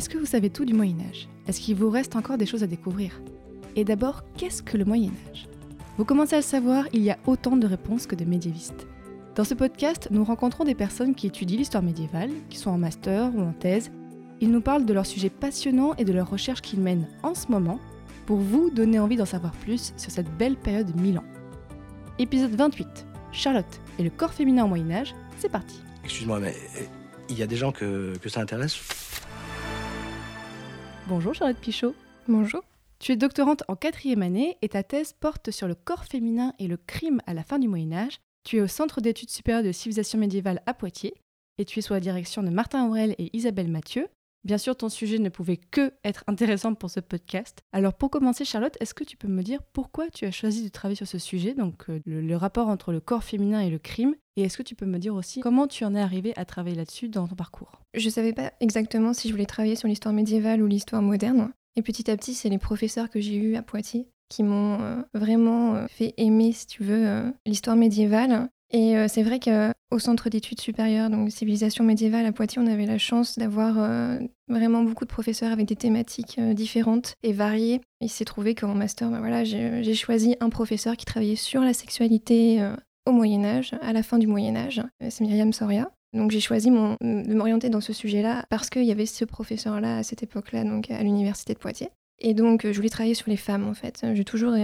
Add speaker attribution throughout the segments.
Speaker 1: Est-ce que vous savez tout du Moyen Âge Est-ce qu'il vous reste encore des choses à découvrir? Et d'abord, qu'est-ce que le Moyen Âge Vous commencez à le savoir, il y a autant de réponses que de médiévistes. Dans ce podcast, nous rencontrons des personnes qui étudient l'histoire médiévale, qui sont en master ou en thèse. Ils nous parlent de leurs sujets passionnants et de leurs recherches qu'ils mènent en ce moment pour vous donner envie d'en savoir plus sur cette belle période de 1000 ans. Épisode 28, Charlotte et le corps féminin au Moyen Âge, c'est parti.
Speaker 2: Excuse-moi, mais euh, il y a des gens que ça intéresse?
Speaker 1: Bonjour Charlotte Pichot.
Speaker 3: Bonjour.
Speaker 1: Tu es doctorante en quatrième année et ta thèse porte sur le corps féminin et le crime à la fin du Moyen Âge. Tu es au Centre d'études supérieures de civilisation médiévale à Poitiers et tu es sous la direction de Martin Aurel et Isabelle Mathieu. Bien sûr, ton sujet ne pouvait que être intéressant pour ce podcast. Alors pour commencer, Charlotte, est-ce que tu peux me dire pourquoi tu as choisi de travailler sur ce sujet, donc euh, le, rapport entre le corps féminin et le crime? Et est-ce que tu peux me dire aussi comment tu en es arrivé à travailler là-dessus dans ton parcours?
Speaker 3: Je savais pas exactement si je voulais travailler sur l'histoire médiévale ou l'histoire moderne. Et petit à petit, c'est les professeurs que j'ai eus à Poitiers qui m'ont euh, vraiment euh, fait aimer, si tu veux, l'histoire médiévale. Et euh, c'est vrai qu'au centre d'études supérieures, donc civilisation médiévale à Poitiers, on avait la chance d'avoir euh, vraiment beaucoup de professeurs avec des thématiques euh, différentes et variées. Il s'est trouvé qu'en master, bah voilà, j'ai choisi un professeur qui travaillait sur la sexualité au Moyen Âge, à la fin du Moyen Âge. C'est Myriam Soria. Donc j'ai choisi de m'orienter dans ce sujet-là parce qu'il y avait ce professeur-là à cette époque-là, donc à l'université de Poitiers. Et donc je voulais travailler sur les femmes en fait. J'ai toujours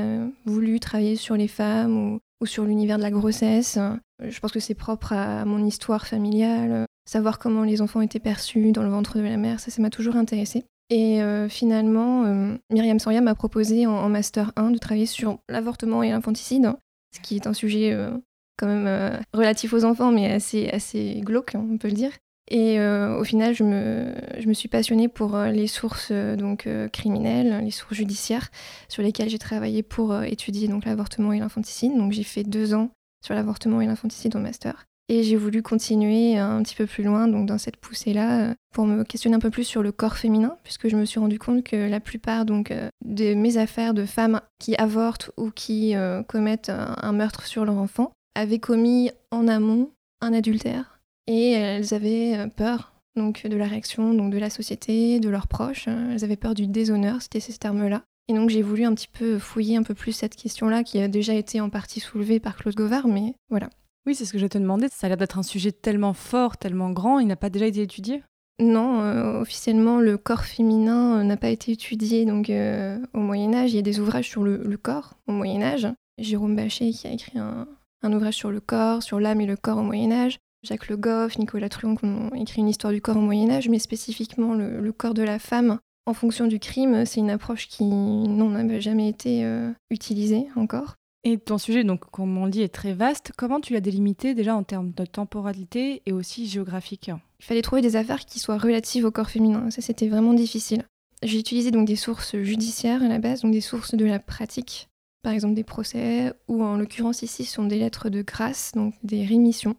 Speaker 3: voulu travailler sur les femmes ou, ou sur l'univers de la grossesse. Je pense que c'est propre à mon histoire familiale. Savoir comment les enfants étaient perçus dans le ventre de la mère, ça, ça m'a toujours intéressée. Et euh, finalement, euh, Myriam Soria m'a proposé en, Master 1 de travailler sur l'avortement et l'infanticide, ce qui est un sujet euh, quand même relatif aux enfants, mais assez, assez glauque, on peut le dire. Et euh, au final, je me, suis passionnée pour euh, les sources euh, donc, criminelles, les sources judiciaires, sur lesquelles j'ai travaillé pour étudier donc l'avortement et l'infanticide. Donc j'ai fait deux ans sur l'avortement et l'infanticide au master. Et j'ai voulu continuer un petit peu plus loin, donc dans cette poussée-là, pour me questionner un peu plus sur le corps féminin, puisque je me suis rendu compte que la plupart donc de mes affaires de femmes qui avortent ou qui commettent un meurtre sur leur enfant avaient commis en amont un adultère, et elles avaient euh, peur donc de la réaction donc de la société, de leurs proches. euh, Elles avaient peur du déshonneur, c'était ces termes-là. Et donc j'ai voulu un petit peu fouiller un peu plus cette question-là, qui a déjà été en partie soulevée par Claude Govard, mais voilà.
Speaker 1: Oui, c'est ce que je te demandais. Ça a l'air d'être un sujet tellement fort, tellement grand. Il n'a pas déjà été étudié?
Speaker 3: Non, euh, officiellement, le corps féminin euh, n'a pas été étudié donc, euh, au Moyen Âge. Il y a des ouvrages sur le, le corps au Moyen Âge. Jérôme Bachet qui a écrit un, un ouvrage sur le corps, sur l'âme et le corps au Moyen Âge. Jacques Le Goff, Nicolas Truon qui ont écrit une histoire du corps au Moyen Âge, mais spécifiquement le, le corps de la femme en fonction du crime, c'est une approche qui n'a jamais été euh, utilisée encore.
Speaker 1: Et ton sujet, donc, comme on le dit, est très vaste. Comment tu l'as délimité déjà en termes de temporalité et aussi géographique?
Speaker 3: Il fallait trouver des affaires qui soient relatives au corps féminin. Ça, c'était vraiment difficile. J'ai utilisé donc des sources judiciaires à la base, donc des sources de la pratique, par exemple des procès, ou en l'occurrence ici, ce sont des lettres de grâce, donc des rémissions.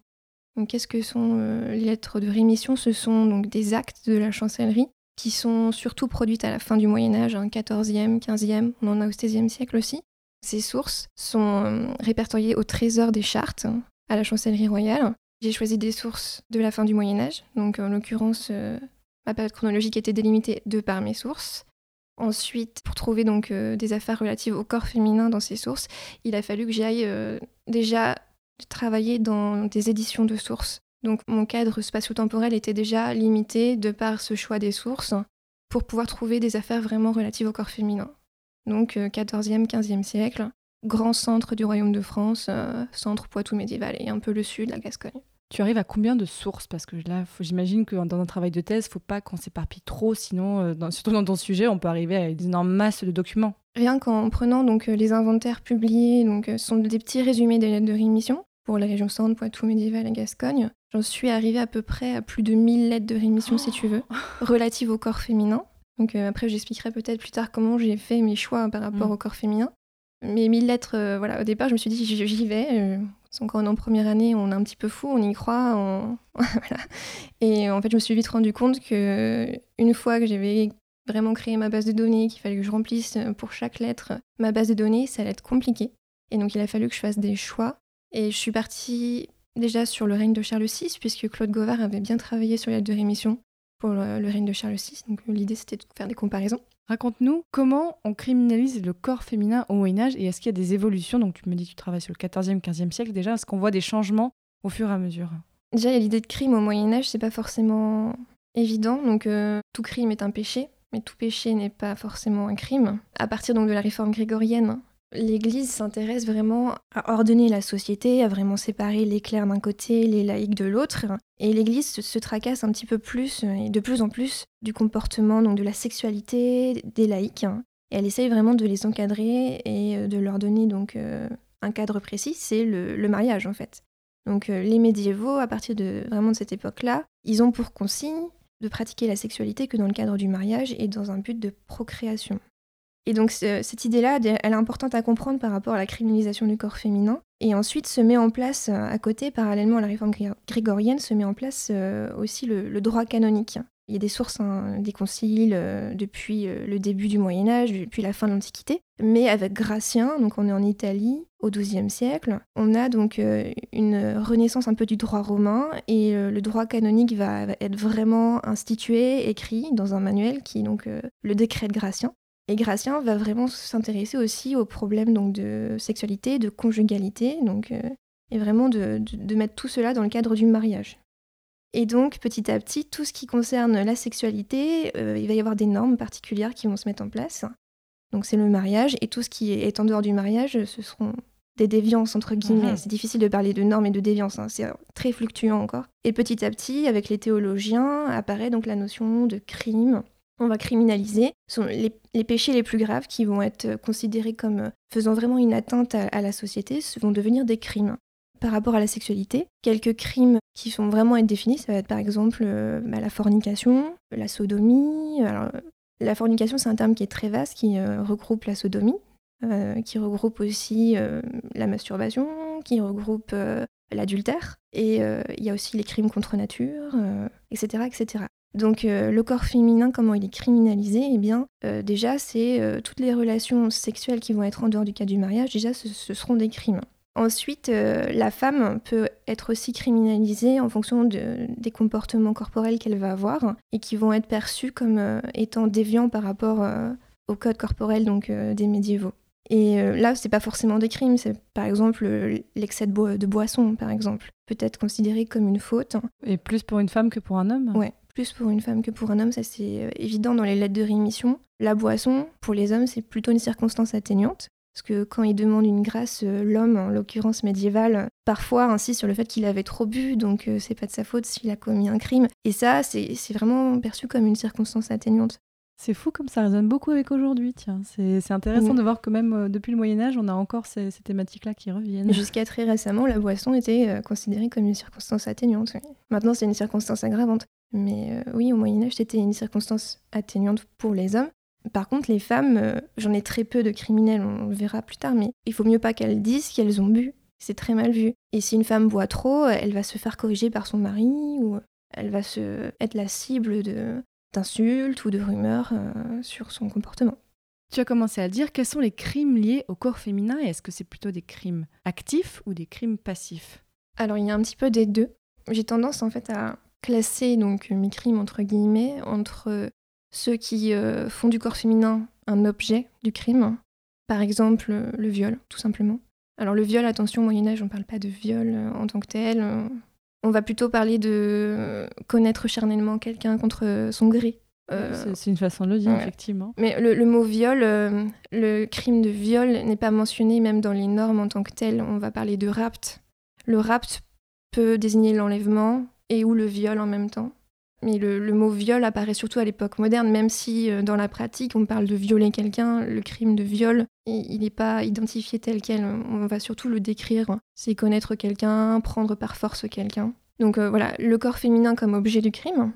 Speaker 3: Qu'est-ce que sont euh, les lettres de rémission? Ce sont donc des actes de la chancellerie qui sont surtout produites à la fin du Moyen Âge, hein, 14e, 15e, on en a au 16e siècle aussi. Ces sources sont euh, répertoriées au trésor des chartes hein, à la chancellerie royale. J'ai choisi des sources de la fin du Moyen Âge, donc en l'occurrence, euh, ma période chronologique était délimitée de par mes sources. Ensuite, pour trouver donc des affaires relatives au corps féminin dans ces sources, il a fallu que j'aille euh, déjà travailler dans des éditions de sources. Donc mon cadre spatio-temporel était déjà limité de par ce choix des sources pour pouvoir trouver des affaires vraiment relatives au corps féminin. Donc euh, 14e, 15e siècle, grand centre du royaume de France, euh, centre Poitou médiéval et un peu le sud, la Gascogne.
Speaker 1: Tu arrives à combien de sources? Parce que là, j'imagine que dans un travail de thèse, faut pas qu'on s'éparpille trop, sinon, euh, dans- surtout dans ton sujet, on peut arriver à une énorme masse de documents.
Speaker 3: Rien qu'en prenant donc euh, les inventaires publiés, donc euh, ce sont des petits résumés des lettres de rémission pour la région Centre, Poitou, Médiéval et Gascogne. J'en suis arrivée à peu près à plus de 1000 lettres de rémission, si tu veux, relatives au corps féminin. Donc euh, après, j'expliquerai peut-être plus tard comment j'ai fait mes choix par rapport
Speaker 1: Mm.
Speaker 3: au corps féminin. Mais mille lettres, euh, voilà, au départ, je me suis dit, j'y vais. euh, qu'encore en première année, on est un petit peu fou, on y croit. on- voilà. Et en fait, je me suis vite rendu compte que une fois que j'avais vraiment créé ma base de données, qu'il fallait que je remplisse euh, pour chaque lettre ma base de données, ça allait être compliqué. Et donc, il a fallu que je fasse des choix. Et je suis partie déjà sur le règne de Charles VI, puisque Claude Govard avait bien travaillé sur les lettres de rémission pour le, le règne de Charles VI. Donc, euh, l'idée, c'était de faire des comparaisons.
Speaker 1: Raconte-nous comment on criminalise le corps féminin au Moyen-Âge et est-ce qu'il y a des évolutions? Donc, tu me dis que tu travailles sur le 14e, 15e siècle déjà. Est-ce qu'on voit des changements au fur et à mesure?
Speaker 3: Déjà, il y a l'idée de crime au Moyen-Âge, c'est pas forcément évident. Donc, euh, tout crime est un péché, mais tout péché n'est pas forcément un crime. À partir donc de la réforme grégorienne, l'Église s'intéresse vraiment à ordonner la société, à vraiment séparer les clercs d'un côté, les laïcs de l'autre. Et l'Église se, se tracasse un petit peu plus, euh, et de plus en plus, du comportement, donc de la sexualité des laïcs. Et elle essaye vraiment de les encadrer et euh, de leur donner donc euh, un cadre précis, c'est le- mariage en fait. Donc les médiévaux, à partir de vraiment de cette époque-là, ils ont pour consigne de pratiquer la sexualité que dans le cadre du mariage et dans un but de procréation. Et donc ce- cette idée-là, elle est importante à comprendre par rapport à la criminalisation du corps féminin. Et ensuite se met en place, euh, à côté, parallèlement à la réforme gré- grégorienne, se met en place euh, aussi le, droit canonique. Il y a des sources, hein, des conciles euh, depuis le début du Moyen Âge, depuis la fin de l'Antiquité. Mais avec Gratien, donc on est en Italie au XIIe siècle, on a donc une renaissance un peu du droit romain et le droit canonique va, être vraiment institué, écrit dans un manuel qui est donc le décret de Gratien. Et Gratien va vraiment s'intéresser aussi aux problèmes donc, de sexualité, de conjugalité, donc, euh, et vraiment de, de- de mettre tout cela dans le cadre du mariage. Et donc, petit à petit, tout ce qui concerne la sexualité, euh, il va y avoir des normes particulières qui vont se mettre en place. Donc, c'est le mariage, et tout ce qui est en dehors du mariage, ce seront des déviances, entre guillemets. C'est difficile de parler de normes et de déviances, hein, c'est très fluctuant encore. Et petit à petit, avec les théologiens, apparaît donc la notion de crime. On va criminaliser les, péchés les plus graves qui vont être considérés comme euh, faisant vraiment une atteinte à, la société, vont devenir des crimes par rapport à la sexualité. Quelques crimes qui vont vraiment être définis, ça va être par exemple euh, bah, la fornication, la sodomie. Euh, la fornication, c'est un terme qui est très vaste, qui euh, regroupe la sodomie, euh, qui regroupe aussi euh, la masturbation, qui regroupe euh, l'adultère. Et euh, il y a aussi les crimes contre nature, euh, etc., etc. Donc euh, le corps féminin, comment il est criminalisé Eh bien, euh, déjà, c'est euh, toutes les relations sexuelles qui vont être en dehors du cadre du mariage, déjà, ce, ce seront des crimes. Ensuite, la femme peut être aussi criminalisée en fonction de- des comportements corporels qu'elle va avoir et qui vont être perçus comme étant déviants par rapport au code corporel donc, des médiévaux. Et là, c'est pas forcément des crimes, c'est par exemple l'excès de, boi- de boisson, par exemple, peut être considéré comme une faute.
Speaker 1: Et plus pour une femme que pour un homme?
Speaker 3: Ouais, plus pour une femme que pour un homme, ça c'est euh, évident dans les lettres de rémission. La boisson, pour les hommes, c'est plutôt une circonstance atténuante. Parce que quand il demande une grâce, euh, l'homme, en l'occurrence médiéval, euh, parfois insiste sur le fait qu'il avait trop bu, donc euh, c'est pas de sa faute s'il a commis un crime. Et ça, c'est vraiment perçu comme une circonstance atténuante.
Speaker 1: C'est fou comme ça résonne beaucoup avec aujourd'hui, tiens. C'est intéressant
Speaker 3: Oui.
Speaker 1: de voir que même euh, depuis le Moyen-Âge, on a encore ces, ces thématiques-là qui reviennent.
Speaker 3: Jusqu'à très récemment, la boisson était euh, considérée comme une circonstance atténuante. oui. Maintenant, c'est une circonstance aggravante. Mais euh, oui, au Moyen-Âge, c'était une circonstance atténuante pour les hommes. Par contre, les femmes, euh, j'en ai très peu de criminels, on le verra plus tard, mais il faut mieux pas qu'elles disent qu'elles ont bu. C'est très mal vu. Et si une femme boit trop, elle va se faire corriger par son mari ou elle va se être la cible d'insultes ou de rumeurs euh, sur son comportement.
Speaker 1: Tu as commencé à dire quels sont les crimes liés au corps féminin et est-ce que c'est plutôt des crimes actifs ou des crimes passifs?
Speaker 3: Alors il y a un petit peu des deux. J'ai tendance en fait à classer donc mes crimes entre guillemets entre ceux qui euh, font du corps féminin un objet du crime, par exemple euh, le viol tout simplement. Alors le viol, attention, au Moyen Âge, on parle pas de viol euh, en tant que tel. euh, on va plutôt parler de euh, connaître charnellement quelqu'un contre son gré. Euh,
Speaker 1: C'est- C'est une façon de le dire,
Speaker 3: ouais.
Speaker 1: effectivement.
Speaker 3: mais le, le mot viol, euh, le crime de viol n'est pas mentionné même dans les normes en tant que tel. On va parler de rapt. Le rapt peut désigner l'enlèvement et ou le viol en même temps. Mais le, mot viol apparaît surtout à l'époque moderne, même si euh, dans la pratique on parle de violer quelqu'un, le crime de viol, il n'est pas identifié tel quel. On va surtout le décrire. C'est connaître quelqu'un, prendre par force quelqu'un. Donc euh, voilà, le corps féminin comme objet du crime.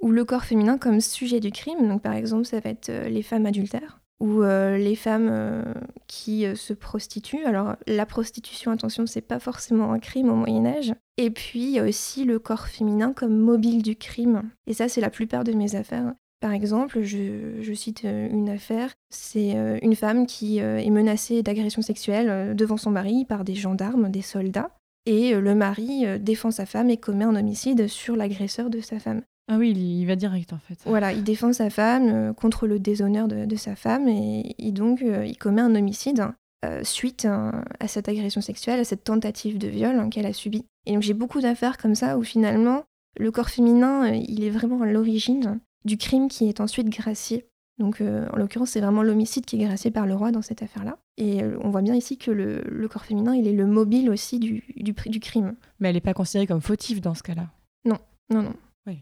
Speaker 3: ou le corps féminin comme sujet du crime. Donc par exemple, ça va être euh, les femmes adultères ou euh, les femmes euh, qui se prostituent. Alors la prostitution, attention, c'est pas forcément un crime au Moyen Âge. Et puis aussi le corps féminin comme mobile du crime. Et ça, c'est la plupart de mes affaires. Par exemple, je, cite une affaire, c'est une femme qui est menacée d'agression sexuelle devant son mari par des gendarmes, des soldats, et le mari défend sa femme et commet un homicide sur l'agresseur de sa femme.
Speaker 1: Ah oui, il, va direct en fait.
Speaker 3: Voilà, il défend sa femme euh, contre le déshonneur de, sa femme et, donc euh, il commet un homicide euh, suite à cette agression sexuelle, à cette tentative de viol hein, qu'elle a subie. Et donc j'ai beaucoup d'affaires comme ça où finalement le corps féminin, il est vraiment à l'origine du crime qui est ensuite gracié. Donc en l'occurrence, c'est vraiment l'homicide qui est gracié par le roi dans cette affaire-là. Et on voit bien ici que le, corps féminin, il est le mobile aussi du, du, du crime.
Speaker 1: Mais elle n'est pas considérée comme fautive dans ce cas-là?
Speaker 3: Non, non, non.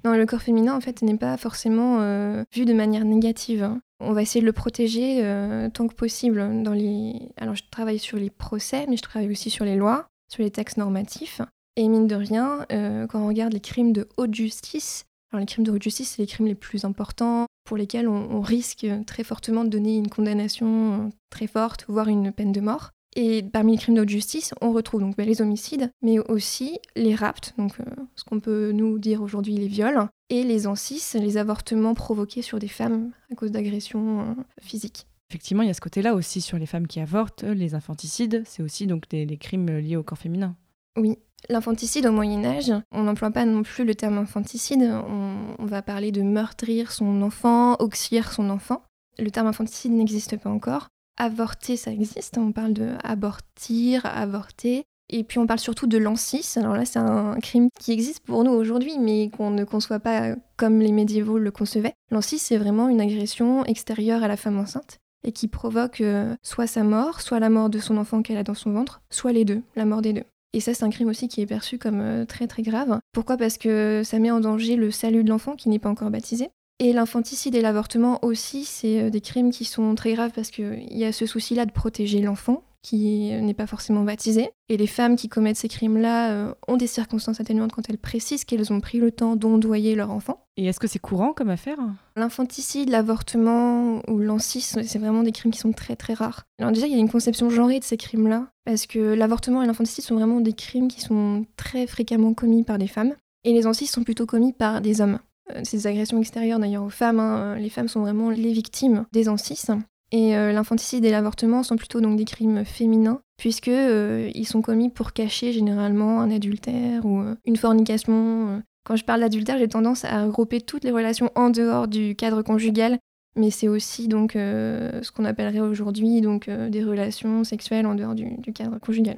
Speaker 3: Non, le corps féminin, en fait, n'est pas forcément euh, vu de manière négative. Hein. On va essayer de le protéger euh, tant que possible. Dans les... Alors, je travaille sur les procès, mais je travaille aussi sur les lois, sur les textes normatifs. Et mine de rien, euh, quand on regarde les crimes de haute justice, alors les crimes de haute justice, c'est les crimes les plus importants pour lesquels on risque très fortement de donner une condamnation très forte, voire une peine de mort. Et parmi les crimes de justice, on retrouve donc bah, les homicides, mais aussi les rapts, donc euh, ce qu'on peut nous dire aujourd'hui les viols, et les ancises, les avortements provoqués sur des femmes à cause d'agressions euh, physiques.
Speaker 1: Effectivement, il y a ce côté-là aussi sur les femmes qui avortent, les infanticides, c'est aussi donc des, crimes liés au corps féminin.
Speaker 3: Oui, L'infanticide au Moyen Âge, on n'emploie pas non plus le terme infanticide, on, on, va parler de meurtrir son enfant, auxilier son enfant. Le terme infanticide n'existe pas encore. Avorter, ça existe. On parle de abortir, avorter. Et puis on parle surtout de l'ancis. Alors là, c'est un crime qui existe pour nous aujourd'hui, mais qu'on ne conçoit pas comme les médiévaux le concevaient. L'ancis, c'est vraiment une agression extérieure à la femme enceinte et qui provoque euh, soit sa mort, soit la mort de son enfant qu'elle a dans son ventre, soit les deux, la mort des deux. Et ça, c'est un crime aussi qui est perçu comme euh, très très grave. Pourquoi? Parce que ça met en danger le salut de l'enfant qui n'est pas encore baptisé. Et l'infanticide et l'avortement aussi, c'est euh, des crimes qui sont très graves parce qu'il y a ce souci-là de protéger l'enfant qui n'est pas forcément baptisé. Et les femmes qui commettent ces crimes-là euh, ont des circonstances atténuantes quand elles précisent qu'elles ont pris le temps d'ondoyer leur enfant.
Speaker 1: Et est-ce que c'est courant comme affaire?
Speaker 3: L'infanticide, l'avortement ou l'ancis, c'est vraiment des crimes qui sont très très rares. Alors déjà, il y a une conception genrée de ces crimes-là, parce que l'avortement et l'infanticide sont vraiment des crimes qui sont très fréquemment commis par des femmes, et les ancises sont plutôt commis par des hommes. Euh, ces agressions extérieures d'ailleurs aux femmes. Hein. Les femmes sont vraiment les victimes des ancises. Et euh, l'infanticide et l'avortement sont plutôt donc des crimes féminins, puisque euh, ils sont commis pour cacher généralement un adultère ou une fornication. Quand je parle d'adultère, j'ai tendance à regrouper toutes les relations en dehors du cadre conjugal, mais c'est aussi donc ce qu'on appellerait aujourd'hui donc des relations sexuelles en dehors du cadre conjugal.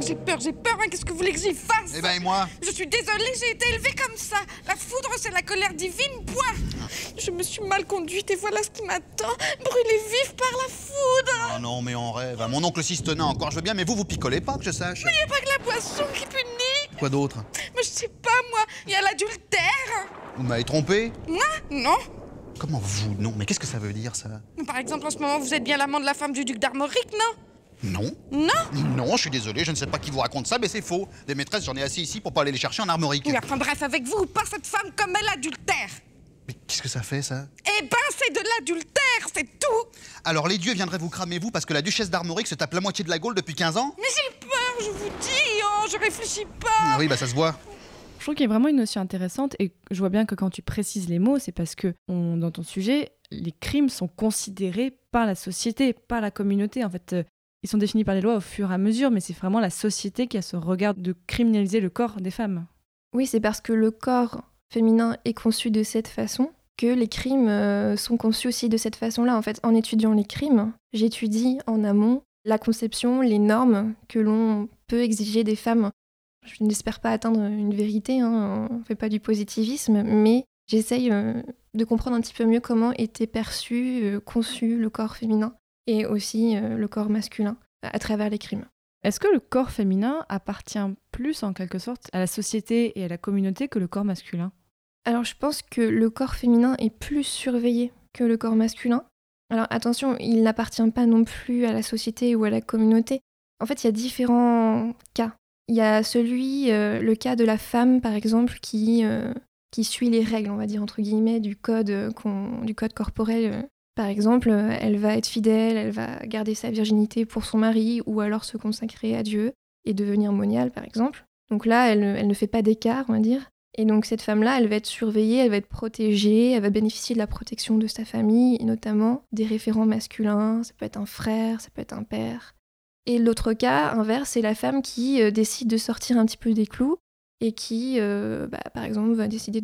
Speaker 4: J'ai peur, j'ai peur, hein. qu'est-ce que vous voulez que j'y fasse
Speaker 5: Eh ben et moi
Speaker 4: Je suis désolée, j'ai été élevée comme ça. La foudre, c'est la colère divine, point. Je me suis mal conduite et voilà ce qui m'attend. Brûlée vive par la foudre.
Speaker 5: Oh non, mais on rêve. Mon oncle Sistenin, encore je veux bien, mais vous, vous picolez pas, que je sache.
Speaker 4: Mais y a pas que la boisson qui punit.
Speaker 5: Quoi d'autre
Speaker 4: Mais je sais pas, moi. Il y a l'adultère.
Speaker 5: Vous m'avez trompé
Speaker 4: Moi Non.
Speaker 5: Comment vous Non, mais qu'est-ce que ça veut dire, ça?
Speaker 4: Par exemple, en ce moment, vous êtes bien l'amant de la femme du duc d'Armorique, non?
Speaker 5: Non.
Speaker 4: Non
Speaker 5: Non, je suis désolé, je ne sais pas qui vous raconte ça, mais c'est faux. Des maîtresses, j'en ai assis ici pour pas aller les chercher en armorique.
Speaker 4: Oui, enfin bref, avec vous, pas cette femme comme elle adultère
Speaker 5: Mais qu'est-ce que ça fait, ça?
Speaker 4: Eh ben, c'est de l'adultère, c'est tout
Speaker 5: Alors les dieux viendraient vous cramer, vous, parce que la duchesse d'Armorique se tape la moitié de la Gaule depuis 15 ans?
Speaker 4: Mais j'ai peur, je vous dis, oh, je réfléchis pas
Speaker 5: ah Oui, bah ça se voit.
Speaker 1: Je trouve qu'il y a vraiment une notion intéressante et je vois bien que quand tu précises les mots, c'est parce que dans ton sujet, les crimes sont considérés par la société, par la communauté. En fait, ils sont définis par les lois au fur et à mesure, mais c'est vraiment la société qui a ce regard de criminaliser le corps des femmes.
Speaker 3: Oui, c'est parce que le corps féminin est conçu de cette façon que les crimes euh, sont conçus aussi de cette façon-là. En fait, en étudiant les crimes, j'étudie en amont la conception, les normes que l'on peut exiger des femmes. Je n'espère pas atteindre une vérité, hein, on ne fait pas du positivisme, mais j'essaye euh, de comprendre un petit peu mieux comment était perçu, euh, conçu le corps féminin et aussi euh, le corps masculin à travers les crimes.
Speaker 1: Est-ce que le corps féminin appartient plus en quelque sorte à la société et à la communauté que le corps masculin?
Speaker 3: Alors je pense que le corps féminin est plus surveillé que le corps masculin. Alors attention, il n'appartient pas non plus à la société ou à la communauté. En fait, il y a différents cas. Il y a celui, euh, le cas de la femme par exemple, qui euh, qui suit les règles, on va dire entre guillemets, du code, du code corporel. Par exemple, elle va être fidèle, elle va garder sa virginité pour son mari, ou alors se consacrer à Dieu et devenir moniale, par exemple. Donc là, elle, ne fait pas d'écart, on va dire. Et donc cette femme-là, elle va être surveillée, elle va être protégée, elle va bénéficier de la protection de sa famille, et notamment des référents masculins, ça peut être un frère, ça peut être un père. Et l'autre cas inverse, c'est la femme qui euh, décide de sortir un petit peu des clous et qui, euh, bah, par exemple, va décider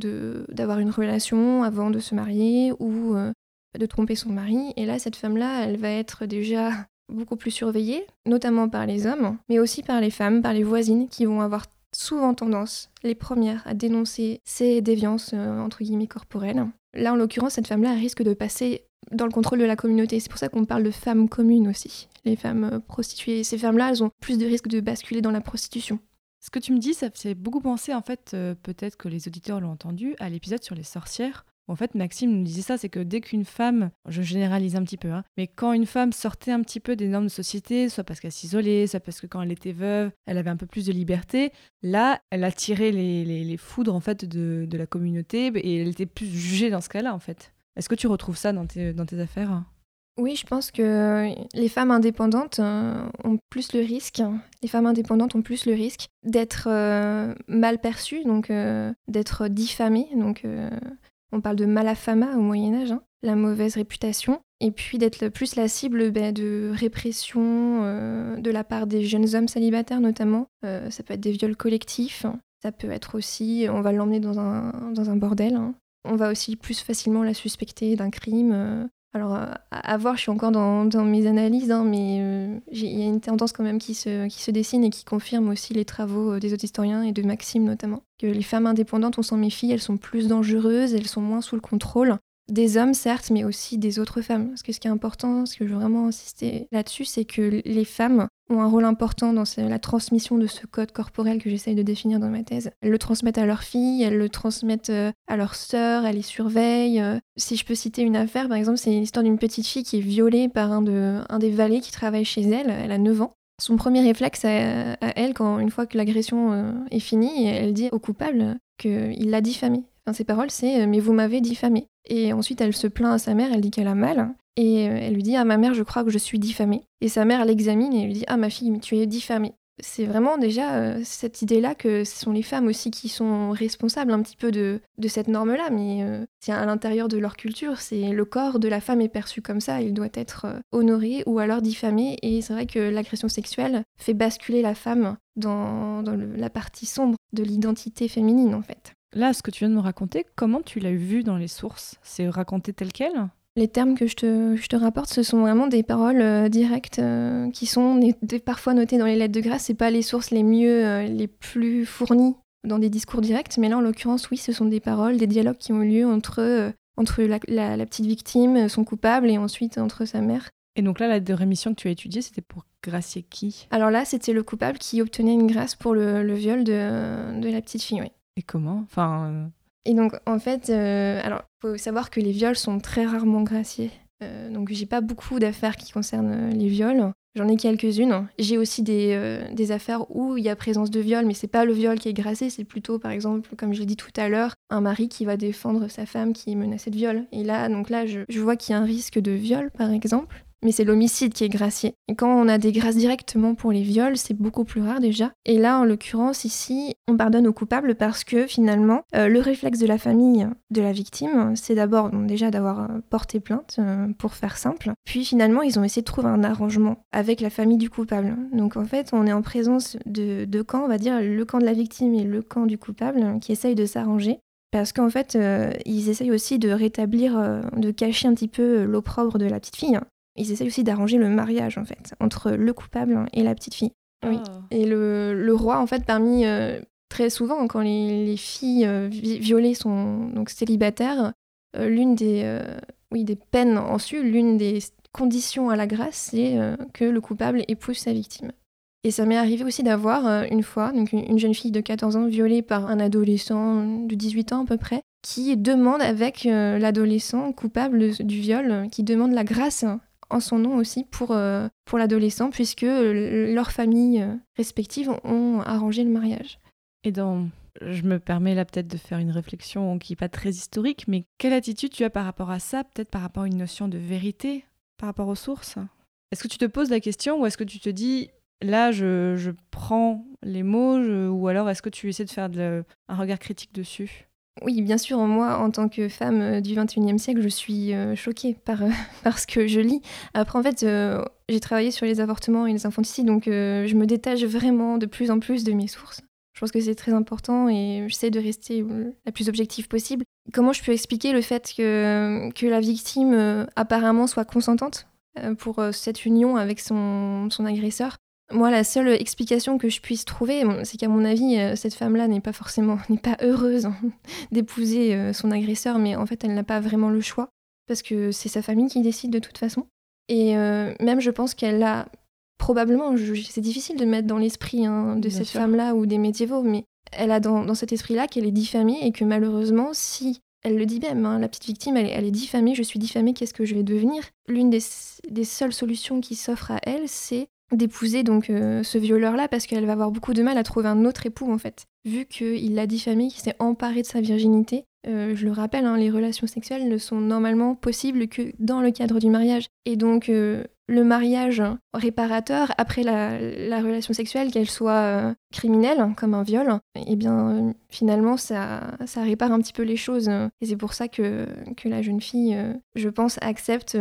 Speaker 3: d'avoir une relation avant de se marier ou euh, de tromper son mari. Et là, cette femme-là, elle va être déjà beaucoup plus surveillée, notamment par les hommes, mais aussi par les femmes, par les voisines qui vont avoir souvent tendance, les premières, à dénoncer ces déviances, euh, entre guillemets, corporelles. Là, en l'occurrence, cette femme-là risque de passer dans le contrôle de la communauté. C'est pour ça qu'on parle de femmes communes aussi. Les femmes euh, prostituées, ces femmes-là, elles ont plus de risques de basculer dans la prostitution.
Speaker 1: Ce que tu me dis, ça fait beaucoup penser, en fait, euh, peut-être que les auditeurs l'ont entendu, à l'épisode sur les sorcières, en fait, Maxime nous disait ça, c'est que dès qu'une femme, je généralise un petit peu, hein, mais quand une femme sortait un petit peu des normes de société, soit parce qu'elle s'isolait, soit parce que quand elle était veuve, elle avait un peu plus de liberté, là, elle attirait les, foudres en fait de, la communauté et elle était plus jugée dans ce cas-là en fait. Est-ce que tu retrouves ça dans tes, dans tes affaires
Speaker 3: oui, je pense que les femmes indépendantes euh, ont plus le risque, les femmes indépendantes ont plus le risque d'être euh, mal perçues, donc euh, d'être diffamées, donc on parle de malafama au Moyen Âge, hein, la mauvaise réputation, et puis d'être plus la cible ben, de répression euh, de la part des jeunes hommes célibataires notamment. Euh, ça peut être des viols collectifs, ça peut être aussi, on va l'emmener dans un, dans un bordel. Hein. On va aussi plus facilement la suspecter d'un crime. Euh, alors, euh, à, voir, je suis encore dans, mes analyses, hein, mais euh, il y a une tendance quand même qui se, qui se dessine et qui confirme aussi les travaux euh, des autres historiens et de Maxime notamment. Que les femmes indépendantes, on s'en méfie, elles sont plus dangereuses, elles sont moins sous le contrôle des hommes, certes, mais aussi des autres femmes. Parce que ce qui est important, ce que je veux vraiment insister là-dessus, c'est que les femmes ont un rôle important dans la transmission de ce code corporel que j'essaye de définir dans ma thèse. Elles le transmettent à leurs filles, elles le transmettent euh, à leurs sœurs, elles les surveillent. Euh. Si je peux citer une affaire, par exemple, c'est l'histoire d'une petite fille qui est violée par un, de, un des valets qui travaille chez elle. Elle a 9 ans. Son premier réflexe à, elle, quand une fois que l'agression euh, est finie, elle dit au coupable qu'il l'a diffamée. Enfin, ses paroles, c'est Mais vous m'avez diffamée. Et ensuite, elle se plaint à sa mère, elle dit qu'elle a mal. Et euh, elle lui dit Ah, ma mère, je crois que je suis diffamée. Et sa mère l'examine et lui dit Ah, ma fille, tu es diffamée. C'est vraiment déjà euh, cette idée-là que ce sont les femmes aussi qui sont responsables un petit peu de, de cette norme-là, mais euh, c'est à l'intérieur de leur culture, c'est le corps de la femme est perçu comme ça, il doit être honoré ou alors diffamé, et c'est vrai que l'agression sexuelle fait basculer la femme dans, dans la partie sombre de l'identité féminine en fait.
Speaker 1: Là, ce que tu viens de me raconter, comment tu l'as vu dans les sources? C'est raconté tel quel?
Speaker 3: Les termes que je te, je te, rapporte, ce sont vraiment des paroles euh, directes euh, qui sont parfois notées dans les lettres de grâce. C'est pas les sources les mieux, euh, les plus fournies dans des discours directs, mais là, en l'occurrence, oui, ce sont des paroles, des dialogues qui ont eu lieu entre, entre la, la, petite victime, son coupable, et ensuite entre sa mère.
Speaker 1: Et donc là, la de rémission que tu as étudiée, c'était pour gracier qui?
Speaker 3: Alors là, c'était le coupable qui obtenait une grâce pour le, le viol de, de la petite fille, oui.
Speaker 1: Et comment? Enfin. Euh,
Speaker 3: Et donc, en fait, euh, alors, faut savoir que les viols sont très rarement graciés. Euh, donc, j'ai pas beaucoup d'affaires qui concernent les viols. J'en ai quelques-unes. J'ai aussi des, des, affaires où il y a présence de viol, mais c'est pas le viol qui est gracié, c'est plutôt, par exemple, comme je l'ai dit tout à l'heure, un mari qui va défendre sa femme qui est menacée de viol. Et là, donc là, je vois qu'il y a un risque de viol, par exemple mais c'est l'homicide qui est gracié. Quand on a des grâces directement pour les viols, c'est beaucoup plus rare déjà. Et là, en l'occurrence, ici, on pardonne aux coupables parce que finalement, euh, le réflexe de la famille de la victime, c'est d'abord déjà d'avoir euh, porté plainte, euh, pour faire simple. Puis finalement, ils ont essayé de trouver un arrangement avec la famille du coupable. Donc en fait, on est en présence de deux camps, on va dire le camp de la victime et le camp du coupable, qui essayent de s'arranger parce qu'en fait, ils essayent aussi de rétablir, de cacher un petit peu l'opprobre de la petite fille ils essayent aussi d'arranger le mariage en fait entre le coupable et la petite fille. Oui. Oh. Et le, roi en fait parmi euh, très souvent quand les, filles euh, violées sont donc célibataires, euh, l'une des oui des peines en su, l'une des conditions à la grâce, c'est que le coupable épouse sa victime. Et ça m'est arrivé aussi d'avoir une fois donc une jeune fille de 14 ans violée par un adolescent de 18 ans à peu près, qui demande avec l'adolescent coupable du viol, qui demande la grâce en son nom aussi pour, euh, pour l'adolescent, puisque leurs familles respectives ont arrangé le mariage.
Speaker 1: Et dans je me permets là peut-être de faire une réflexion qui n'est pas très historique, mais quelle attitude tu as par rapport à ça, peut-être par rapport à une notion de vérité, par rapport aux sources? Est-ce que tu te poses la question ou est-ce que tu te dis, là, je, prends les mots, ou alors est-ce que tu essaies de faire un regard critique dessus?
Speaker 3: Oui, bien sûr, moi, en tant que femme euh, du 21e siècle, je suis euh, choquée par, par ce que je lis. Après, en fait, euh, j'ai travaillé sur les avortements et les infanticides, donc je me détache vraiment de plus en plus de mes sources. Je pense que c'est très important et j'essaie de rester la plus objective possible. Comment je peux expliquer le fait que, que la victime apparemment soit consentante pour cette union avec son, son agresseur? Moi, la seule explication que je puisse trouver, c'est qu'à mon avis, euh, cette femme-là n'est pas forcément, n'est pas heureuse d'épouser euh, son agresseur, mais en fait, elle n'a pas vraiment le choix, parce que c'est sa famille qui décide de toute façon. Et euh, même, je pense qu'elle a probablement, c'est difficile de mettre dans l'esprit hein, de cette femme-là ou des médiévaux, mais elle a dans, cet esprit-là qu'elle est diffamée et que malheureusement, si elle le dit même, hein, la petite victime, elle, est diffamée, je suis diffamée, qu'est-ce que je vais devenir? L'une des, des, seules solutions qui s'offrent à elle, c'est d'épouser donc euh, ce violeur-là parce qu'elle va avoir beaucoup de mal à trouver un autre époux en fait. Vu qu'il l'a diffamé, qu'il s'est emparé de sa virginité, euh, je le rappelle, hein, les relations sexuelles ne sont normalement possibles que dans le cadre du mariage. Et donc euh, le mariage réparateur après la, relation sexuelle, qu'elle soit euh, criminelle, comme un viol, eh bien finalement ça, ça répare un petit peu les choses. Et c'est pour ça que, que la jeune fille, je pense, accepte,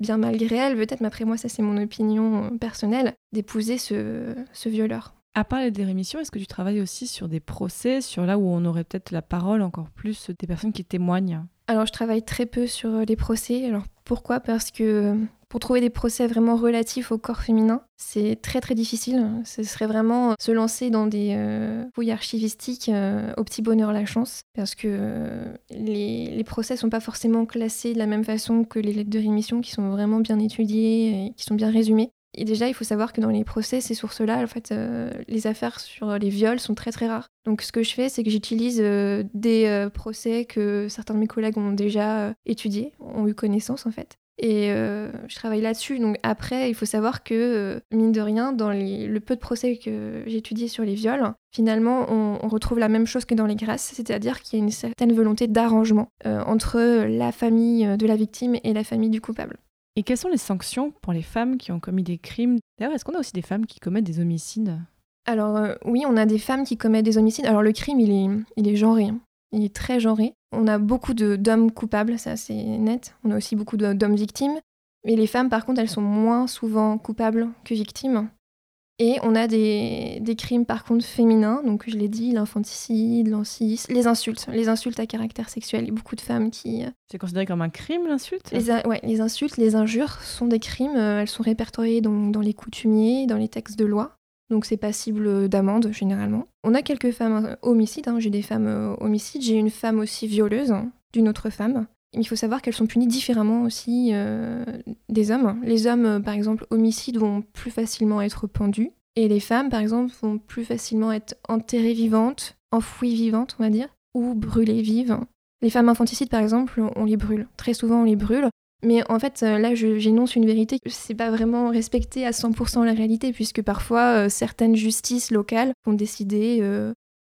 Speaker 3: bien malgré elle, peut-être, mais après moi ça c'est mon opinion personnelle, d'épouser ce, ce violeur.
Speaker 1: À part des rémissions, est-ce que tu travailles aussi sur des procès, sur là où on aurait peut-être la parole encore plus des personnes qui témoignent?
Speaker 3: Alors je travaille très peu sur les procès. Alors pourquoi? Parce que pour trouver des procès vraiment relatifs au corps féminin, c'est très très difficile. Ce serait vraiment se lancer dans des euh, fouilles archivistiques euh, au petit bonheur la chance, parce que euh, les, les, procès sont pas forcément classés de la même façon que les lettres de rémission, qui sont vraiment bien étudiées et qui sont bien résumées. Et déjà, il faut savoir que dans les procès, ces sources-là, en fait, euh, les affaires sur les viols sont très très rares. Donc, ce que je fais, c'est que j'utilise euh, des euh, procès que certains de mes collègues ont déjà étudiés, ont eu connaissance en fait. Et je travaille là-dessus. Donc après, il faut savoir que, mine de rien, dans le peu de procès que j'ai sur les viols, finalement, on, on, retrouve la même chose que dans les grâces, c'est-à-dire qu'il y a une certaine volonté d'arrangement entre la famille de la victime et la famille du coupable.
Speaker 1: Et quelles sont les sanctions pour les femmes qui ont commis des crimes? D'ailleurs, est-ce qu'on a aussi des femmes qui commettent des homicides?
Speaker 3: Alors euh, oui, on a des femmes qui commettent des homicides. Alors le crime, il est, il genré. Hein. Il est très genré. On a beaucoup d'hommes coupables, ça c'est net. On a aussi beaucoup d'hommes victimes. Mais les femmes, par contre, elles sont moins souvent coupables que victimes. Et on a des, crimes par contre féminins, donc je l'ai dit, l'infanticide, l'ancis, les insultes, les insultes à caractère sexuel. Il y a beaucoup de femmes qui... Euh,
Speaker 1: C'est considéré comme un crime l'insulte
Speaker 3: les, ouais, les insultes, les injures sont des crimes, euh, elles sont répertoriées dans, dans les coutumiers, dans les textes de loi. Donc c'est passible d'amende généralement. On a quelques femmes euh, homicides, hein. j'ai des femmes homicides, j'ai une femme aussi violeuse d'une autre femme. Il faut savoir qu'elles sont punies différemment aussi euh, des hommes. Les hommes, euh, par exemple, homicides vont plus facilement être pendus. Et les femmes, par exemple, vont plus facilement être enterrées vivantes, enfouies vivantes, on va dire, ou brûlées vives. Les femmes infanticides, par exemple, on les brûle. Très souvent, on les brûle. Mais en fait, euh, là, j'énonce une vérité. C'est pas vraiment respecté à 100% la réalité, puisque parfois, certaines justices locales vont décider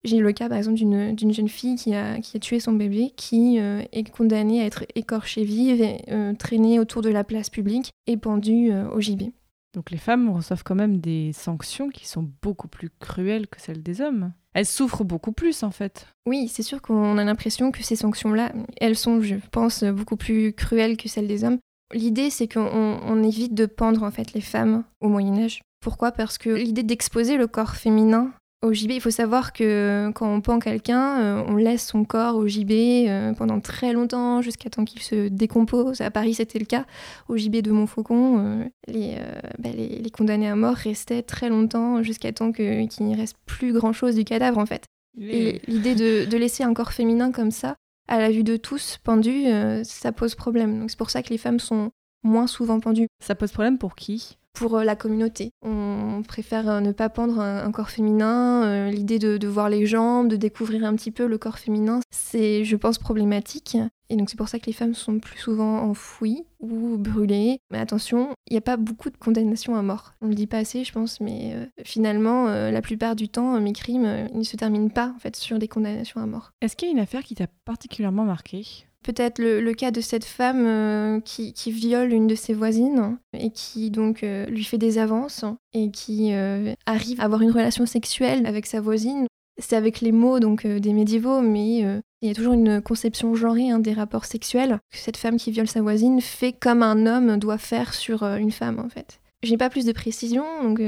Speaker 3: j'ai eu le cas par exemple d'une jeune fille qui a, qui a tué son bébé, qui euh, est condamnée à être écorchée vive, et, euh, traînée autour de la place publique et pendue euh, au gibet.
Speaker 1: Donc les femmes reçoivent quand même des sanctions qui sont beaucoup plus cruelles que celles des hommes. Elles souffrent beaucoup plus en fait.
Speaker 3: Oui, c'est sûr qu'on a l'impression que ces sanctions-là, elles sont, je pense, beaucoup plus cruelles que celles des hommes. L'idée, c'est qu'on évite de pendre en fait les femmes au Moyen Âge. Pourquoi? Parce que l'idée d'exposer le corps féminin au gibet, il faut savoir que quand on pend quelqu'un, euh, on laisse son corps au gibet euh, pendant très longtemps, jusqu'à temps qu'il se décompose. À Paris, c'était le cas. Au gibet de Montfaucon, euh, bah, les, les, condamnés à mort restaient très longtemps, jusqu'à temps qu'il n'y reste plus grand-chose du cadavre, en fait. Et l'idée de, de, laisser un corps féminin comme ça, à la vue de tous, pendu, ça pose problème. Donc c'est pour ça que les femmes sont moins souvent pendues.
Speaker 1: Ça pose problème pour qui?
Speaker 3: Pour la communauté. On préfère ne pas pendre un, corps féminin. L'idée de, voir les jambes, de découvrir un petit peu le corps féminin, c'est, je pense, problématique. Et donc c'est pour ça que les femmes sont plus souvent enfouies ou brûlées. Mais attention, il n'y a pas beaucoup de condamnations à mort. On ne le dit pas assez, je pense, mais euh, finalement, euh, la plupart du temps, mes crimes euh, ne se terminent pas en fait sur des condamnations à mort.
Speaker 1: Est-ce qu'il y a une affaire qui t'a particulièrement marqué
Speaker 3: Peut-être le, cas de cette femme qui, qui, viole une de ses voisines et qui donc lui fait des avances et qui arrive à avoir une relation sexuelle avec sa voisine c'est avec les mots donc euh, des médiévaux, mais euh, il y a toujours une conception genrée hein, des rapports sexuels que cette femme qui viole sa voisine fait comme un homme doit faire sur euh, une femme en fait. Je n'ai pas plus de précision, donc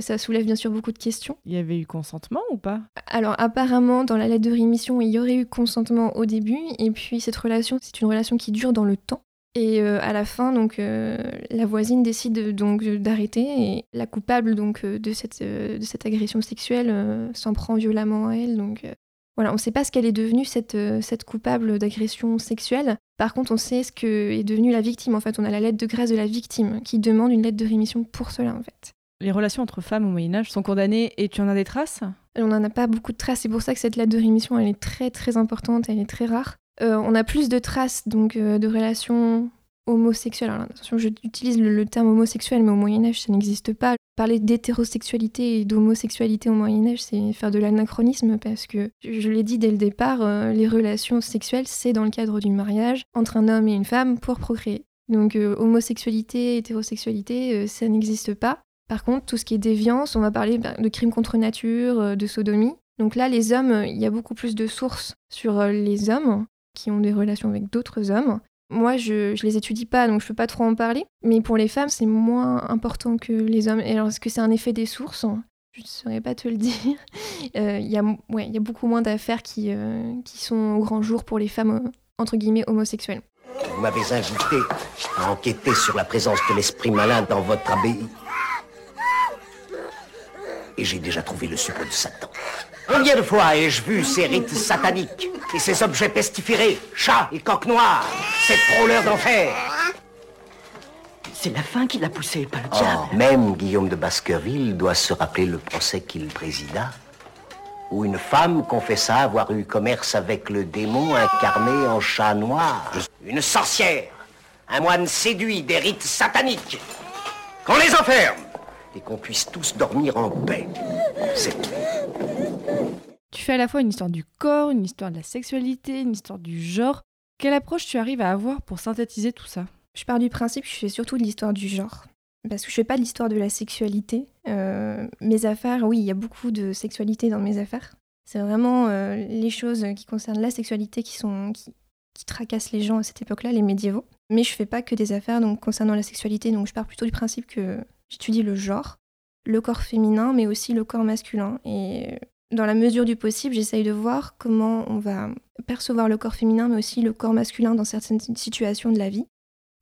Speaker 3: ça soulève bien sûr beaucoup de questions.
Speaker 1: Il y avait eu consentement ou pas?
Speaker 3: Alors apparemment, dans la lettre de rémission, il y aurait eu consentement au début, et puis cette relation, c'est une relation qui dure dans le temps. Et euh, à la fin, donc, euh, la voisine décide donc d'arrêter et la coupable donc euh, de cette, de cette agression sexuelle s'en prend violemment à elle. Donc voilà, on ne sait pas ce qu'elle est devenue cette, cette coupable d'agression sexuelle. Par contre, on sait ce que est devenue la victime. En fait, on a la lettre de grâce de la victime qui demande une lettre de rémission pour cela en fait.
Speaker 1: Les relations entre femmes au Moyen Âge sont condamnées et tu en as des traces?
Speaker 3: On n'en a pas beaucoup de traces. C'est pour ça que cette lettre de rémission, elle est très très importante, elle est très rare. Euh, on a plus de traces donc euh, de relations homosexuelles. Alors attention, j'utilise le, terme homosexuel, mais au Moyen Âge, ça n'existe pas. Parler d'hétérosexualité et d'homosexualité au Moyen Âge, c'est faire de l'anachronisme parce que, je l'ai dit dès le départ, euh, les relations sexuelles, c'est dans le cadre du mariage entre un homme et une femme pour procréer. Donc homosexualité, hétérosexualité, ça n'existe pas. Par contre, tout ce qui est déviance, on va parler bah, de crimes contre nature, de sodomie. Donc là, les hommes, il y a beaucoup plus de sources sur les hommes qui ont des relations avec d'autres hommes. Moi, je, les étudie pas, donc je peux pas trop en parler. Mais pour les femmes, c'est moins important que les hommes. Et alors, est-ce que c'est un effet des sources? Je ne saurais pas te le dire. Euh, il y, a, beaucoup moins d'affaires qui, euh, qui sont au grand jour pour les femmes, euh, entre guillemets, homosexuelles.
Speaker 6: Vous m'avez invité à enquêter sur la présence de l'esprit malin dans votre abbaye. Et j'ai déjà trouvé le suppôt de Satan. Combien de fois ai-je vu ces rites sataniques et ces objets pestiférés, chats et coqs noirs, ces frôleurs d'enfer?
Speaker 7: C'est la faim qui l'a poussé, pas le
Speaker 6: oh,
Speaker 7: diable.
Speaker 6: Même Guillaume de Baskerville doit se rappeler le procès qu'il présida, où une femme confessa avoir eu commerce avec le démon incarné en chat noir. Une sorcière, un moine séduit des rites sataniques. Qu'on les enferme et qu'on puisse tous dormir en paix. C'est
Speaker 1: tu fais à la fois une histoire du corps, une histoire de la sexualité, une histoire du genre. Quelle approche tu arrives à avoir pour synthétiser tout ça?
Speaker 3: Je pars du principe que je fais surtout de l'histoire du genre. Parce que je fais pas de l'histoire de la sexualité. Euh, mes affaires, oui, il y a beaucoup de sexualité dans mes affaires. C'est vraiment euh, les choses qui concernent la sexualité qui qui, tracassent les gens à cette époque-là, les médiévaux. Mais je fais pas que des affaires donc concernant la sexualité, donc je pars plutôt du principe que j'étudie le genre, le corps féminin, mais aussi le corps masculin. Et dans la mesure du possible, j'essaye de voir comment on va percevoir le corps féminin, mais aussi le corps masculin dans certaines situations de la vie.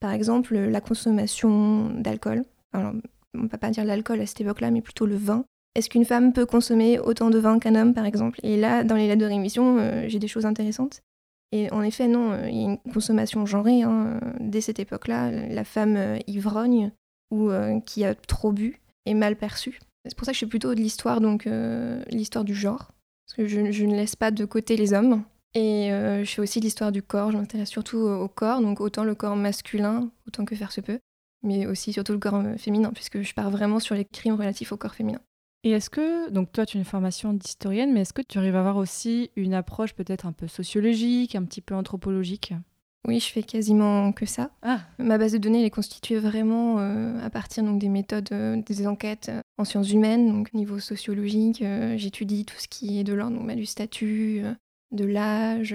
Speaker 3: Par exemple, la consommation d'alcool. on ne peut pas dire l'alcool à cette époque-là, mais plutôt le vin. Est-ce qu'une femme peut consommer autant de vin qu'un homme, par exemple? Et là, dans les lettres de rémission, euh, j'ai des choses intéressantes. Et en effet, non, euh, il y a une consommation genrée. Hein, dès cette époque-là, la femme euh, ivrogne ou qui a trop bu est mal perçue. C'est pour ça que je suis plutôt de l'histoire, donc euh, l'histoire du genre. Parce que je, ne laisse pas de côté les hommes. Et euh, je fais aussi l'histoire du corps. Je m'intéresse surtout au, corps, donc autant le corps masculin, autant que faire se peut. Mais aussi surtout le corps euh, féminin, puisque je pars vraiment sur les crimes relatifs au corps féminin.
Speaker 1: Et est-ce que, donc toi tu as une formation d'historienne, mais est-ce que tu arrives à avoir aussi une approche peut-être un peu sociologique, un petit peu anthropologique?
Speaker 3: Oui, je fais quasiment que ça.
Speaker 1: Ah.
Speaker 3: Ma base de données elle est constituée vraiment euh, à partir donc, des méthodes, euh, des enquêtes euh, en sciences humaines, donc niveau sociologique. J'étudie tout ce qui est de l'ordre bah, du statut, de l'âge.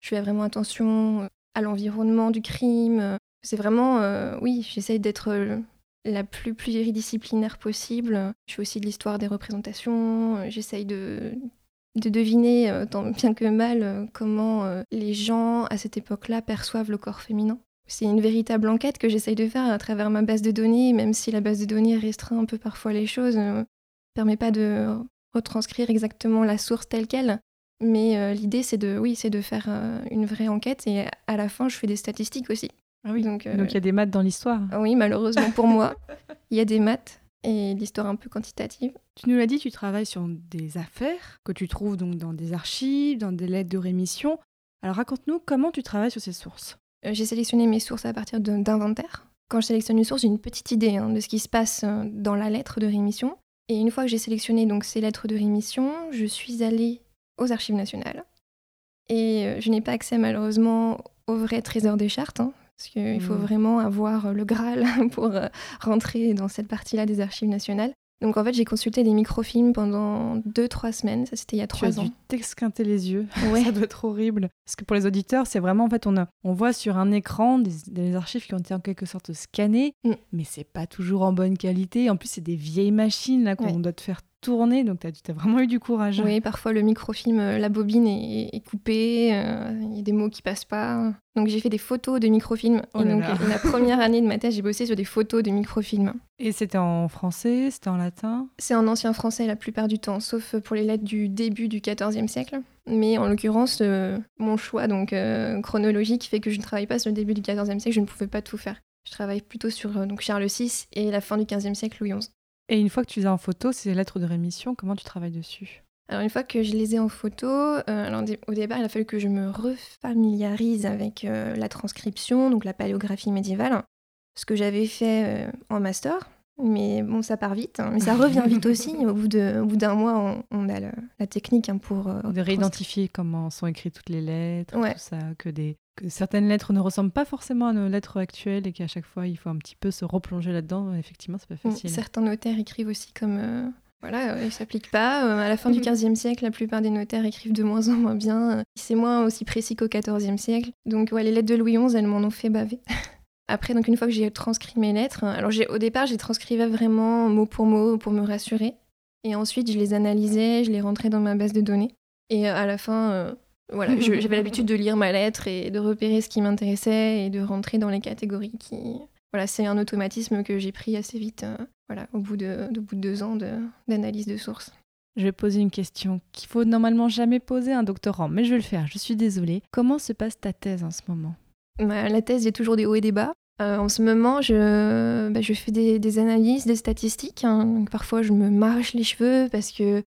Speaker 3: je fais vraiment attention à l'environnement du crime. C'est vraiment, oui, j'essaye d'être la plus pluridisciplinaire possible. Je fais aussi de l'histoire des représentations. J'essaye de de deviner, euh, tant bien que mal, euh, comment euh, les gens à cette époque-là perçoivent le corps féminin. C'est une véritable enquête que j'essaye de faire à travers ma base de données, même si la base de données restreint un peu parfois les choses, ne permet pas de retranscrire exactement la source telle qu'elle. Mais l'idée, c'est de, oui, c'est de faire une vraie enquête et à la fin, je fais des statistiques aussi.
Speaker 1: Ah oui,
Speaker 3: Donc, euh,
Speaker 1: donc il y a des maths dans l'histoire.
Speaker 3: Oui, malheureusement pour moi, il y a des maths et l'histoire un peu quantitative.
Speaker 1: Tu nous l'as dit, tu travailles sur des affaires que tu trouves donc dans des archives, dans des lettres de rémission. Alors raconte-nous comment tu travailles sur ces sources.
Speaker 3: Euh, J'ai sélectionné mes sources à partir d'inventaires. Quand je sélectionne une source, j'ai une petite idée hein, de ce qui se passe euh, dans la lettre de rémission. Et une fois que j'ai sélectionné donc ces lettres de rémission, je suis allée aux archives nationales. Et euh, je n'ai pas accès malheureusement au vrai trésor des chartes, hein, parce qu'il faut
Speaker 1: Mhm.
Speaker 3: vraiment avoir euh, le Graal pour euh, rentrer dans cette partie-là des archives nationales. Donc en fait, j'ai consulté des microfilms pendant 2-3 semaines, ça c'était il y a
Speaker 1: Tu as
Speaker 3: 3 ans.
Speaker 1: dû t'esquinter les yeux.
Speaker 3: Ouais.
Speaker 1: Ça doit être horrible. Parce que pour les auditeurs, c'est vraiment en fait, on, a- on voit sur un écran des, des archives qui ont été en quelque sorte scannées,
Speaker 3: Mm.
Speaker 1: mais c'est pas toujours en bonne qualité. En plus, c'est des vieilles machines là qu'on
Speaker 3: Ouais.
Speaker 1: doit te faire tourner, donc tu as, vraiment eu du courage.
Speaker 3: Oui, parfois le microfilm, euh, la bobine est, est coupée, euh, il y a des mots qui passent pas. Donc j'ai fait des photos de microfilm.
Speaker 1: Oh
Speaker 3: et donc
Speaker 1: là.
Speaker 3: la première année de ma thèse, j'ai bossé sur des photos de microfilm.
Speaker 1: Et c'était en français, c'était en latin?
Speaker 3: C'est en ancien français la plupart du temps, sauf pour les lettres du début du XIVe siècle. Mais en l'occurrence, euh, mon choix donc euh, chronologique fait que je ne travaille pas sur le début du XIVe siècle, je ne pouvais pas tout faire. Je travaille plutôt sur donc Charles VI et la fin du XVe siècle, Louis XI.
Speaker 1: Et une fois que tu les as en photo, ces lettres de rémission, comment tu travailles dessus?
Speaker 3: Alors une fois que je les ai en photo, euh, alors au départ il a fallu que je me refamiliarise avec euh, la transcription, donc la paléographie médiévale, ce que j'avais fait euh, en master. Mais bon, ça part vite, hein, mais ça revient vite aussi. Au bout d'un mois, on, on a le- la technique hein, pour
Speaker 1: De réidentifier comment sont écrites toutes les lettres,
Speaker 3: Ouais.
Speaker 1: tout ça, que, des, que certaines lettres ne ressemblent pas forcément à nos lettres actuelles et qu'à chaque fois il faut un petit peu se replonger là-dedans. Effectivement, c'est pas
Speaker 3: Mm,
Speaker 1: facile.
Speaker 3: Certains notaires écrivent aussi comme. euh, voilà, euh, ils s'appliquent pas. Euh, à la fin du XVe siècle, la plupart des notaires écrivent de moins en moins bien. Euh, C'est moins aussi précis qu'au XIVe siècle. Donc, ouais, les lettres de Louis XI, elles m'en ont fait baver. Après, donc une fois que j'ai transcrit mes lettres, alors au départ, j'ai transcrivais vraiment mot pour mot pour me rassurer. Et ensuite, je les analysais, je les rentrais dans ma base de données. Et à la fin, euh, voilà, j'avais l'habitude de lire ma lettre et de repérer ce qui m'intéressait et de rentrer dans les catégories qui, voilà, c'est un automatisme que j'ai pris assez vite, euh, voilà, au bout de, au bout de deux ans d'analyse de, sources.
Speaker 1: Je vais poser une question qu'il faut normalement jamais poser à un doctorant, mais je vais le faire, je suis désolée. Comment se passe ta thèse en ce moment?
Speaker 3: Ma- la thèse, il y a toujours des hauts et des bas. Euh, en ce moment, je, bah, fais des, analyses, des statistiques. hein. Parfois, je me m'arrache les cheveux parce que,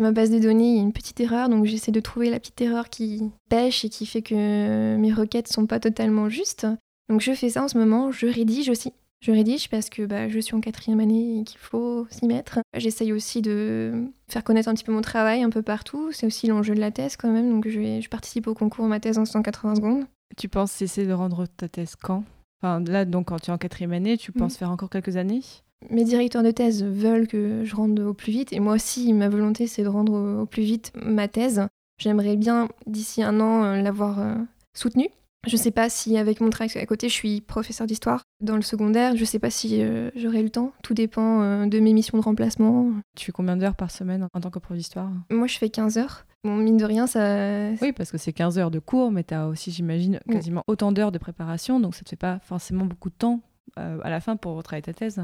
Speaker 3: ma base de données, il y a une petite erreur. Donc, j'essaie de trouver la petite erreur qui pêche et qui fait que mes requêtes sont pas totalement justes. Donc, je fais ça en ce moment. Je rédige aussi. Je rédige parce que bah, je suis en quatrième année et qu'il faut s'y mettre. J'essaye aussi de faire connaître un petit peu mon travail un peu partout. C'est aussi l'enjeu de la thèse quand même. Donc, je, je participe au concours Ma thèse en 180 secondes.
Speaker 1: Tu penses cesser de rendre ta thèse quand? Enfin, là, donc, quand tu es en quatrième année, tu penses
Speaker 3: Mhm.
Speaker 1: faire encore quelques années?
Speaker 3: Mes directeurs de thèse veulent que je rende au plus vite, et moi aussi, ma volonté, c'est de rendre au, au plus vite ma thèse. J'aimerais bien, d'ici un an, euh, l'avoir euh, soutenue. Je sais pas si, avec mon travail à côté, je suis professeur d'histoire dans le secondaire, je sais pas si euh, j'aurai le temps. Tout dépend euh, de mes missions de remplacement.
Speaker 1: Tu fais combien d'heures par semaine en tant que prof d'histoire?
Speaker 3: Moi, je fais 15 heures. Bon, mine de rien, ça.
Speaker 1: Oui, parce que c'est 15 heures de cours, mais tu as aussi, j'imagine,
Speaker 3: Mm.
Speaker 1: quasiment autant d'heures de préparation, donc ça te fait pas forcément beaucoup de temps euh, à la fin pour travailler ta thèse.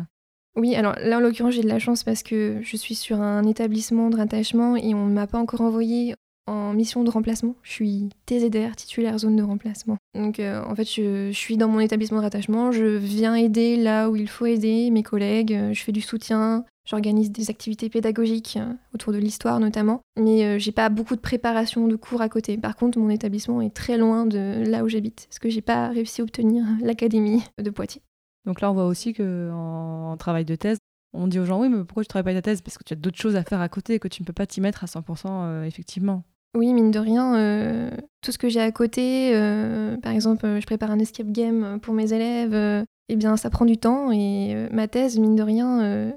Speaker 3: Oui, alors là en l'occurrence j'ai de la chance parce que je suis sur un établissement de rattachement et on ne m'a pas encore envoyé en mission de remplacement. Je suis TZR, titulaire zone de remplacement. Donc euh, en fait je, suis dans mon établissement de rattachement, je viens aider là où il faut aider mes collègues, euh, je fais du soutien, j'organise des activités pédagogiques euh, autour de l'histoire notamment, mais euh, j'ai pas beaucoup de préparation de cours à côté. Par contre mon établissement est très loin de là où j'habite, parce que j'ai pas réussi à obtenir l'académie de Poitiers.
Speaker 1: Donc là, on voit aussi que en, en travail de thèse, on dit aux gens oui, mais pourquoi tu travailles pas ta thèse? Parce que tu as d'autres choses à faire à côté et que tu ne peux pas t'y mettre à 100% euh, effectivement.
Speaker 3: Oui, mine de rien, euh, tout ce que j'ai à côté, euh, par exemple, euh, je prépare un escape game pour mes élèves, eh bien, ça prend du temps et ma thèse, mine de rien,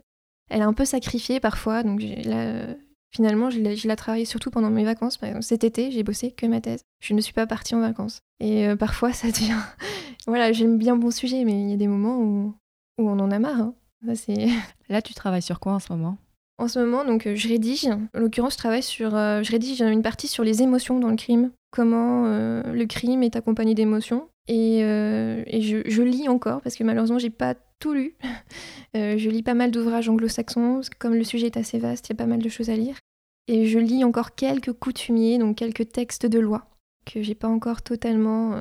Speaker 3: elle est un peu sacrifiée parfois. Donc, là, finalement, je l'ai travaillée surtout pendant mes vacances. Cet été, j'ai bossé que ma thèse. Je ne suis pas partie en vacances. Et parfois, ça devient. voilà, j'aime bien mon sujet, mais il y a des moments où, on en a marre. hein.
Speaker 1: Là, tu travailles sur quoi en ce moment?
Speaker 3: En ce moment, donc, euh, je rédige. En l'occurrence, je travaille sur. euh, je rédige une partie sur les émotions dans le crime. Comment euh, le crime est accompagné d'émotions. Et, je, lis encore, parce que malheureusement, j'ai pas tout lu. Je lis pas mal d'ouvrages anglo-saxons, comme le sujet est assez vaste, il y a pas mal de choses à lire. Et je lis encore quelques coutumiers, donc quelques textes de loi, que j'ai pas encore totalement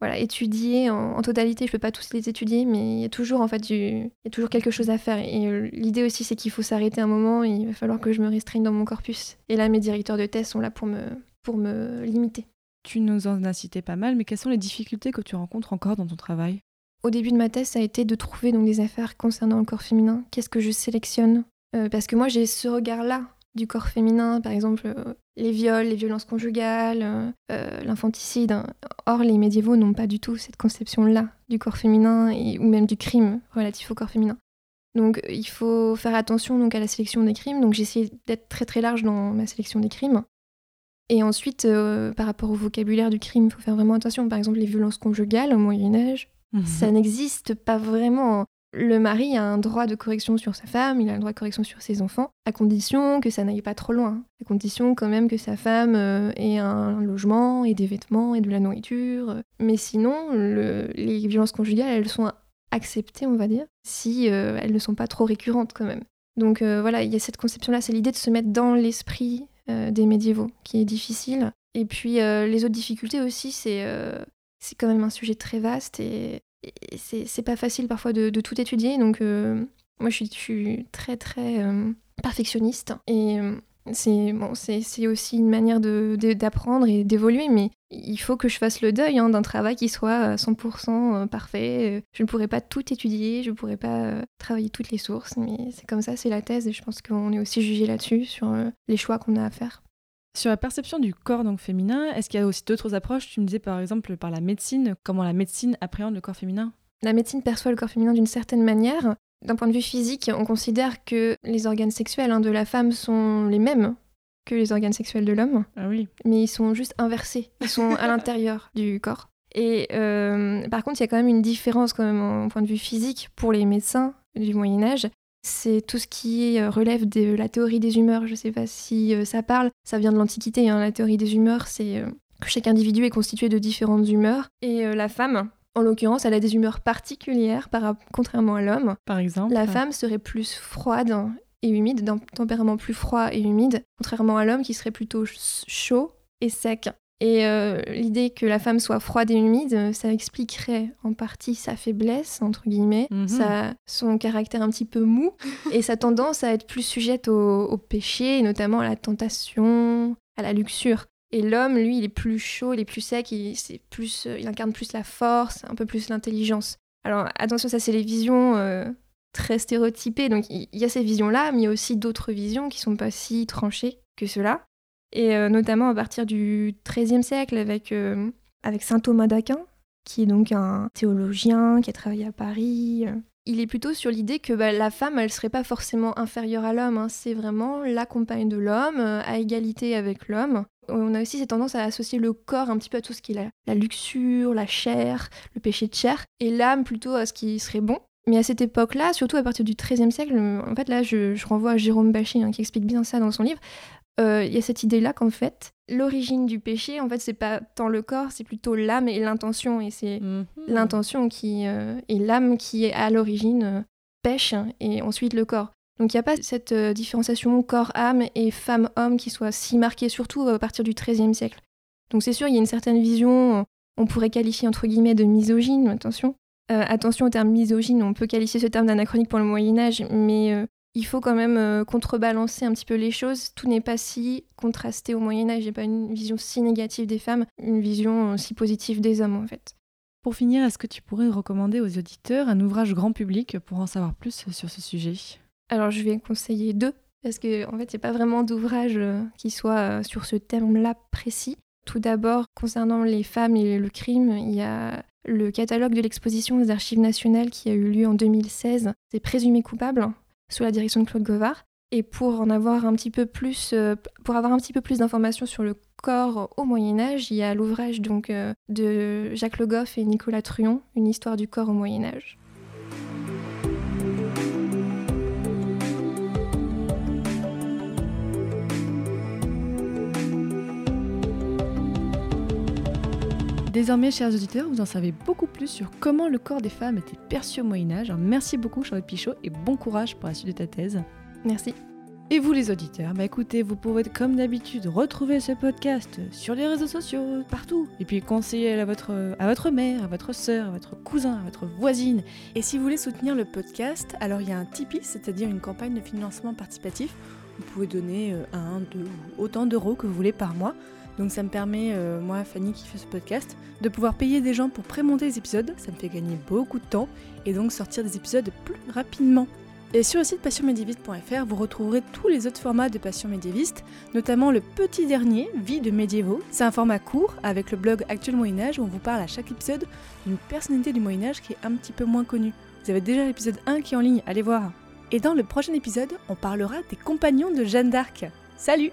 Speaker 3: voilà, étudier en, en totalité. Je peux pas tous les étudier, mais il y a toujours en fait du, il y a toujours quelque chose à faire. Et euh, l'idée aussi, c'est qu'il faut s'arrêter un moment. Et il va falloir que je me restreigne dans mon corpus. Et là, mes directeurs de thèse sont là pour me, pour me limiter.
Speaker 1: Tu nous en as cité pas mal, mais quelles sont les difficultés que tu rencontres encore dans ton travail?
Speaker 3: Au début de ma thèse, ça a été de trouver donc des affaires concernant le corps féminin. Qu'est-ce que je sélectionne? Euh, Parce que moi, j'ai ce regard-là du corps féminin, par exemple euh, les viols, les violences conjugales, euh, euh, l'infanticide. Or, les médiévaux n'ont pas du tout cette conception-là du corps féminin et, ou même du crime relatif au corps féminin. Donc, il faut faire attention donc, à la sélection des crimes. Donc, j'ai essayé d'être très très large dans ma sélection des crimes. Et ensuite, euh, par rapport au vocabulaire du crime, il faut faire vraiment attention. Par exemple, les violences conjugales au Moyen Âge, ça n'existe pas vraiment. Le mari a un droit de correction sur sa femme, il a un droit de correction sur ses enfants, à condition que ça n'aille pas trop loin. À condition quand même que sa femme euh, ait un logement et des vêtements et de la nourriture. Mais sinon, le- les violences conjugales, elles sont acceptées, on va dire, si euh, elles ne sont pas trop récurrentes quand même. Donc euh, voilà, il y a cette conception-là, c'est l'idée de se mettre dans l'esprit euh, des médiévaux, qui est difficile. Et puis euh, les autres difficultés aussi, c'est euh, c'est quand même un sujet très vaste et c'est pas facile parfois de, tout étudier. Donc euh, moi je suis, très très euh, perfectionniste et euh, c'est bon, c'est aussi une manière de- de- d'apprendre et d'évoluer, mais il faut que je fasse le deuil hein, d'un travail qui soit euh, 100% parfait. Je ne pourrais pas tout étudier, je ne pourrais pas travailler toutes les sources, mais c'est comme ça, c'est la thèse et je pense qu'on est aussi jugé là-dessus sur les choix qu'on a à faire.
Speaker 1: Sur la perception du corps donc féminin, est-ce qu'il y a aussi d'autres approches? Tu me disais par exemple par la médecine, comment la médecine appréhende le corps féminin?
Speaker 3: La médecine perçoit le corps féminin d'une certaine manière. D'un point de vue physique, on considère que les organes sexuels hein, de la femme sont les mêmes que les organes sexuels de l'homme,
Speaker 1: Ah oui.
Speaker 3: mais ils sont juste inversés. Ils sont à l'intérieur du corps. Et euh, par contre, il y a quand même une différence quand même en point de vue physique pour les médecins du Moyen Âge. C'est tout ce qui euh, relève de la théorie des humeurs. Je ne sais pas si euh, ça parle. Ça vient de l'Antiquité. hein. La théorie des humeurs, c'est euh, que chaque individu est constitué de différentes humeurs. Et euh, la femme, en l'occurrence, elle a des humeurs particulières, par, contrairement à l'homme.
Speaker 1: Par exemple
Speaker 3: La femme serait plus froide et humide, d'un tempérament plus froid et humide, contrairement à l'homme qui serait plutôt ch- chaud et sec. Et euh, l'idée que la femme soit froide et humide, euh, ça expliquerait en partie sa faiblesse, entre guillemets,
Speaker 1: Mhm.
Speaker 3: sa- son caractère un petit peu mou, et sa tendance à être plus sujette au, au péché, et notamment à la tentation, à la luxure. Et l'homme, lui, il est plus chaud, il est plus sec, il, c'est plus, euh, il incarne plus la force, un peu plus l'intelligence. Alors attention, ça c'est les visions euh, très stéréotypées. Donc il il y, a ces visions-là, mais il y a aussi d'autres visions qui sont pas si tranchées que cela. Et euh, notamment à partir du XIIIe siècle avec, euh, avec saint Thomas d'Aquin, qui est donc un théologien qui a travaillé à Paris. euh. Il est plutôt sur l'idée que bah, la femme, elle serait pas forcément inférieure à l'homme. hein. C'est vraiment la compagne de l'homme, à égalité avec l'homme. On a aussi cette tendance à associer le corps un petit peu à tout ce qui est la, luxure, la chair, le péché de chair, et l'âme plutôt à ce qui serait bon. Mais à cette époque-là, surtout à partir du XIIIe siècle, en fait là je, je renvoie à Jérôme Bachet hein, qui explique bien ça dans son livre, euh, il y a cette idée-là qu'en fait, l'origine du péché, en fait, c'est pas tant le corps, c'est plutôt l'âme et l'intention. Et c'est
Speaker 1: Mhm.
Speaker 3: l'intention qui euh, et l'âme qui est à l'origine euh, pêche et ensuite le corps. Donc il n'y a pas cette euh, différenciation corps-âme et femme-homme qui soit si marquée, surtout à partir du XIIIe siècle. Donc c'est sûr, il y a une certaine vision, on pourrait qualifier entre guillemets de misogyne, attention. Attention au terme misogyne, on peut qualifier ce terme d'anachronique pour le Moyen Âge, mais il faut quand même euh, contrebalancer un petit peu les choses. Tout n'est pas si contrasté au Moyen Âge, a pas une vision si négative des femmes, une vision euh, si positive des hommes en fait.
Speaker 1: Pour finir, est-ce que tu pourrais recommander aux auditeurs un ouvrage grand public pour en savoir plus sur ce sujet?
Speaker 3: Alors je vais conseiller deux, parce qu'en en fait, il n'y a pas vraiment d'ouvrage euh, qui soit sur ce thème-là précis. Tout d'abord, concernant les femmes et le crime, il y a le catalogue de l'exposition des archives nationales qui a eu lieu en 2016. C'est Présumé coupable, sous la direction de Claude Govard. Et pour en avoir un petit peu plus, euh, pour avoir un petit peu plus d'informations sur le corps au Moyen Âge, il y a l'ouvrage donc euh, de Jacques Le Goff et Nicolas Truon, Une histoire du corps au Moyen Âge.
Speaker 1: Désormais, chers auditeurs, vous en savez beaucoup plus sur comment le corps des femmes était perçu au Moyen Âge. Alors, merci beaucoup Charlotte Pichot et bon courage pour la suite de ta thèse.
Speaker 3: Merci.
Speaker 1: Et vous les auditeurs, bah écoutez, vous pouvez comme d'habitude retrouver ce podcast sur les réseaux sociaux, partout. Et puis conseiller à votre, à votre mère, à votre soeur, à votre cousin, à votre voisine. Et si vous voulez soutenir le podcast, alors il y a un Tipeee, c'est-à-dire une campagne de financement participatif. Vous pouvez donner euh, un, deux autant d'euros que vous voulez par mois. Donc ça me permet, euh, moi, Fanny qui fait ce podcast, de pouvoir payer des gens pour prémonter les épisodes. Ça me fait gagner beaucoup de temps et donc sortir des épisodes plus rapidement. Et sur le site passionmédiéviste.fr, vous retrouverez tous les autres formats de Passion médiéviste, notamment le petit dernier, Vie de médiévaux. C'est un format court avec le blog Actuel Moyen-Âge où on vous parle à chaque épisode d'une personnalité du Moyen-Âge qui est un petit peu moins connue. Vous avez déjà l'épisode 1 qui est en ligne, allez voir. Et dans le prochain épisode, on parlera des compagnons de Jeanne d'Arc. Salut